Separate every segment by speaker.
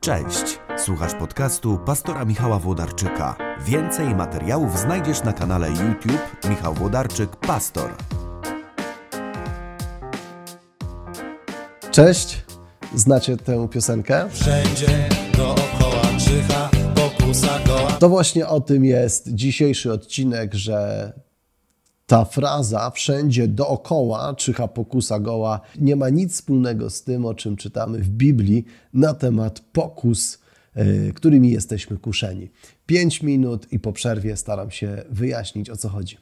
Speaker 1: Cześć, słuchasz podcastu pastora Michała Włodarczyka. Więcej materiałów znajdziesz na kanale YouTube Michał Włodarczyk Pastor.
Speaker 2: Cześć, znacie tę piosenkę?
Speaker 3: Wszędzie dookoła czyha pokusa goła.
Speaker 2: To właśnie o tym jest dzisiejszy odcinek, że ta fraza wszędzie dookoła czyha pokusa goła nie ma nic wspólnego z tym, o czym czytamy w Biblii na temat pokus, yy, którymi jesteśmy kuszeni. Pięć minut i po przerwie staram się wyjaśnić o co chodzi.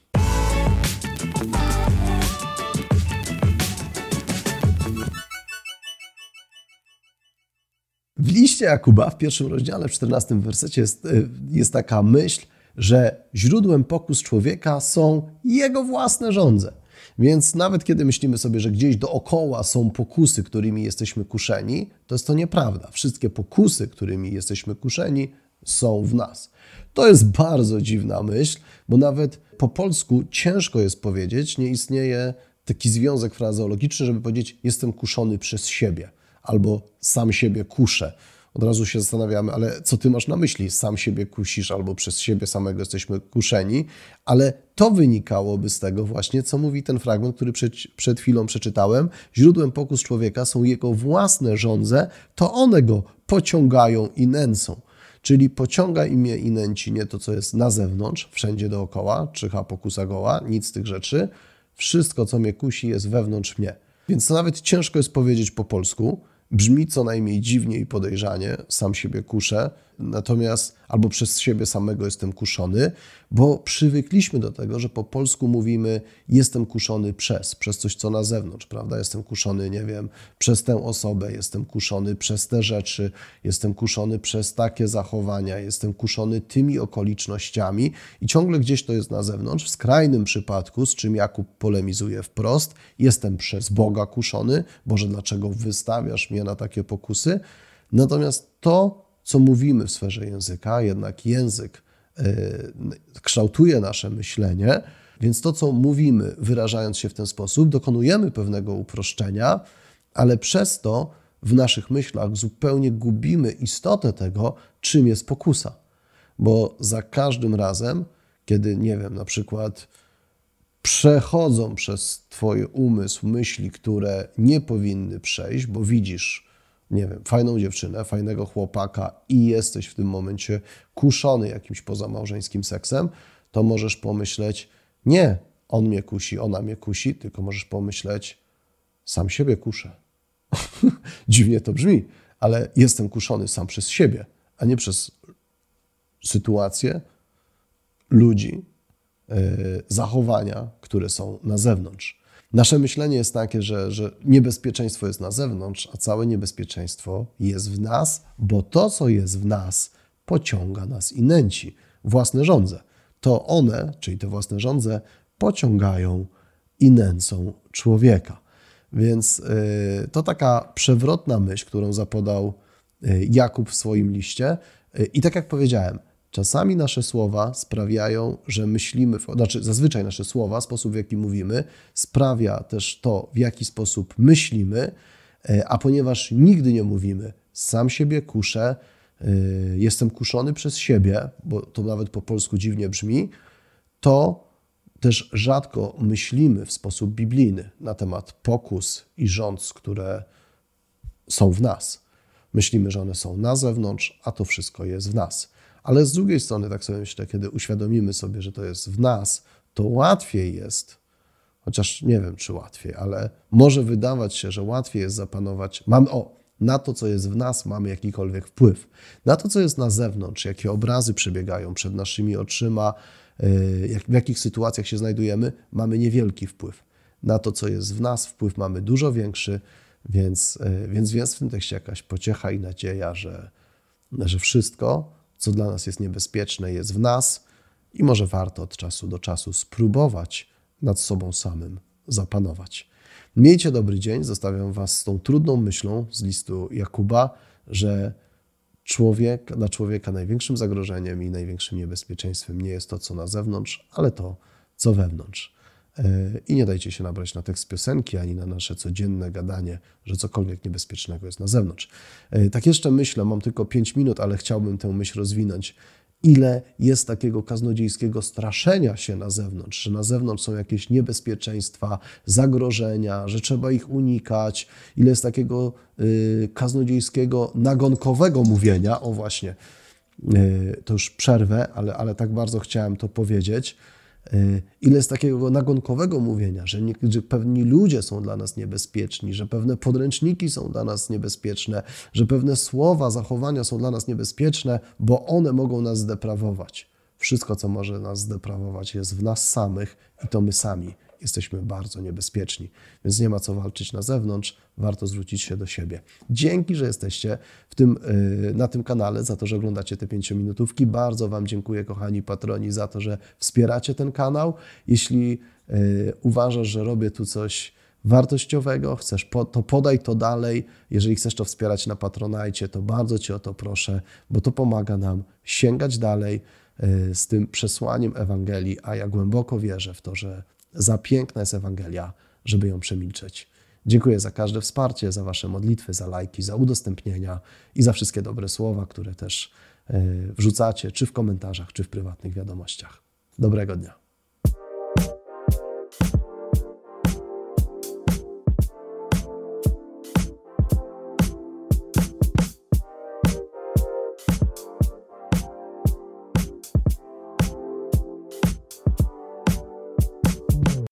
Speaker 2: W liście Jakuba w pierwszym rozdziale, w 14 wersecie jest, y, jest taka myśl, że źródłem pokus człowieka są jego własne żądze. Więc nawet kiedy myślimy sobie, że gdzieś dookoła są pokusy, którymi jesteśmy kuszeni, to jest to nieprawda. Wszystkie pokusy, którymi jesteśmy kuszeni, są w nas. To jest bardzo dziwna myśl, bo nawet po polsku ciężko jest powiedzieć, nie istnieje taki związek frazeologiczny, żeby powiedzieć jestem kuszony przez siebie albo sam siebie kuszę. Od razu się zastanawiamy, ale co ty masz na myśli? Sam siebie kusisz albo przez siebie samego jesteśmy kuszeni, ale to wynikałoby z tego właśnie, co mówi ten fragment, który przed, przed chwilą przeczytałem. Źródłem pokus człowieka są jego własne żądze, to one go pociągają i nęcą. Czyli pociąga imię i nęci nie to, co jest na zewnątrz, wszędzie dookoła, czyha pokusa goła, nic z tych rzeczy. Wszystko, co mnie kusi, jest wewnątrz mnie. Więc to nawet ciężko jest powiedzieć po polsku. Brzmi co najmniej dziwnie i podejrzanie, sam siebie kuszę, natomiast albo przez siebie samego jestem kuszony, bo przywykliśmy do tego, że po polsku mówimy jestem kuszony przez, przez coś, co na zewnątrz, prawda? Jestem kuszony, nie wiem, przez tę osobę, jestem kuszony przez te rzeczy, jestem kuszony przez takie zachowania, jestem kuszony tymi okolicznościami i ciągle gdzieś to jest na zewnątrz. W skrajnym przypadku, z czym Jakub polemizuje wprost, jestem przez Boga kuszony. Boże, dlaczego wystawiasz mnie na takie pokusy? Natomiast to, co mówimy w sferze języka, jednak język y, kształtuje nasze myślenie, więc to, co mówimy, wyrażając się w ten sposób, dokonujemy pewnego uproszczenia, ale przez to w naszych myślach zupełnie gubimy istotę tego, czym jest pokusa. Bo za każdym razem, kiedy, nie wiem, na przykład przechodzą przez Twoje umysł myśli, które nie powinny przejść, bo widzisz, nie wiem, fajną dziewczynę, fajnego chłopaka i jesteś w tym momencie kuszony jakimś pozamałżeńskim seksem, to możesz pomyśleć, nie, on mnie kusi, ona mnie kusi, tylko możesz pomyśleć, sam siebie kuszę. Dziwnie to brzmi, ale jestem kuszony sam przez siebie, a nie przez sytuacje, ludzi, yy, zachowania, które są na zewnątrz. Nasze myślenie jest takie, że, że niebezpieczeństwo jest na zewnątrz, a całe niebezpieczeństwo jest w nas, bo to, co jest w nas, pociąga nas i nęci. Własne żądze. To one, czyli te własne żądze, pociągają i nęcą człowieka. Więc yy, to taka przewrotna myśl, którą zapodał yy, Jakub w swoim liście. Yy, I tak jak powiedziałem, Czasami nasze słowa sprawiają, że myślimy, znaczy zazwyczaj nasze słowa, sposób w jaki mówimy, sprawia też to, w jaki sposób myślimy, a ponieważ nigdy nie mówimy, sam siebie kuszę, jestem kuszony przez siebie, bo to nawet po polsku dziwnie brzmi, to też rzadko myślimy w sposób biblijny na temat pokus i rządz, które są w nas. Myślimy, że one są na zewnątrz, a to wszystko jest w nas. Ale z drugiej strony, tak sobie myślę, kiedy uświadomimy sobie, że to jest w nas, to łatwiej jest, chociaż nie wiem, czy łatwiej, ale może wydawać się, że łatwiej jest zapanować. Mam, o, na to, co jest w nas, mamy jakikolwiek wpływ. Na to, co jest na zewnątrz, jakie obrazy przebiegają przed naszymi oczyma, yy, w jakich sytuacjach się znajdujemy, mamy niewielki wpływ. Na to, co jest w nas, wpływ mamy dużo większy, więc, yy, więc jest w tym tekście jakaś pociecha i nadzieja, że, że wszystko, co dla nas jest niebezpieczne, jest w nas i może warto od czasu do czasu spróbować nad sobą samym zapanować. Miejcie dobry dzień. Zostawiam Was z tą trudną myślą z listu Jakuba, że człowiek, dla człowieka największym zagrożeniem i największym niebezpieczeństwem nie jest to, co na zewnątrz, ale to, co wewnątrz. I nie dajcie się nabrać na tekst piosenki, ani na nasze codzienne gadanie, że cokolwiek niebezpiecznego jest na zewnątrz. Tak jeszcze myślę, mam tylko 5 minut, ale chciałbym tę myśl rozwinąć. Ile jest takiego kaznodziejskiego straszenia się na zewnątrz, że na zewnątrz są jakieś niebezpieczeństwa, zagrożenia, że trzeba ich unikać. Ile jest takiego y, kaznodziejskiego, nagonkowego mówienia, o właśnie, y, to już przerwę, ale, ale tak bardzo chciałem to powiedzieć ile jest takiego nagonkowego mówienia, że, nie, że pewni ludzie są dla nas niebezpieczni, że pewne podręczniki są dla nas niebezpieczne, że pewne słowa, zachowania są dla nas niebezpieczne, bo one mogą nas zdeprawować. Wszystko, co może nas zdeprawować, jest w nas samych i to my sami jesteśmy bardzo niebezpieczni. Więc nie ma co walczyć na zewnątrz, warto zwrócić się do siebie. Dzięki, że jesteście w tym, y, na tym kanale, za to, że oglądacie te pięciominutówki. Bardzo Wam dziękuję, kochani patroni, za to, że wspieracie ten kanał. Jeśli y, uważasz, że robię tu coś wartościowego, chcesz, to podaj to dalej. Jeżeli chcesz to wspierać na Patronajcie, to bardzo Cię o to proszę, bo to pomaga nam sięgać dalej y, z tym przesłaniem Ewangelii, a ja głęboko wierzę w to, że za piękna jest Ewangelia, żeby ją przemilczeć. Dziękuję za każde wsparcie, za Wasze modlitwy, za lajki, za udostępnienia i za wszystkie dobre słowa, które też e, wrzucacie, czy w komentarzach, czy w prywatnych wiadomościach. Dobrego dnia.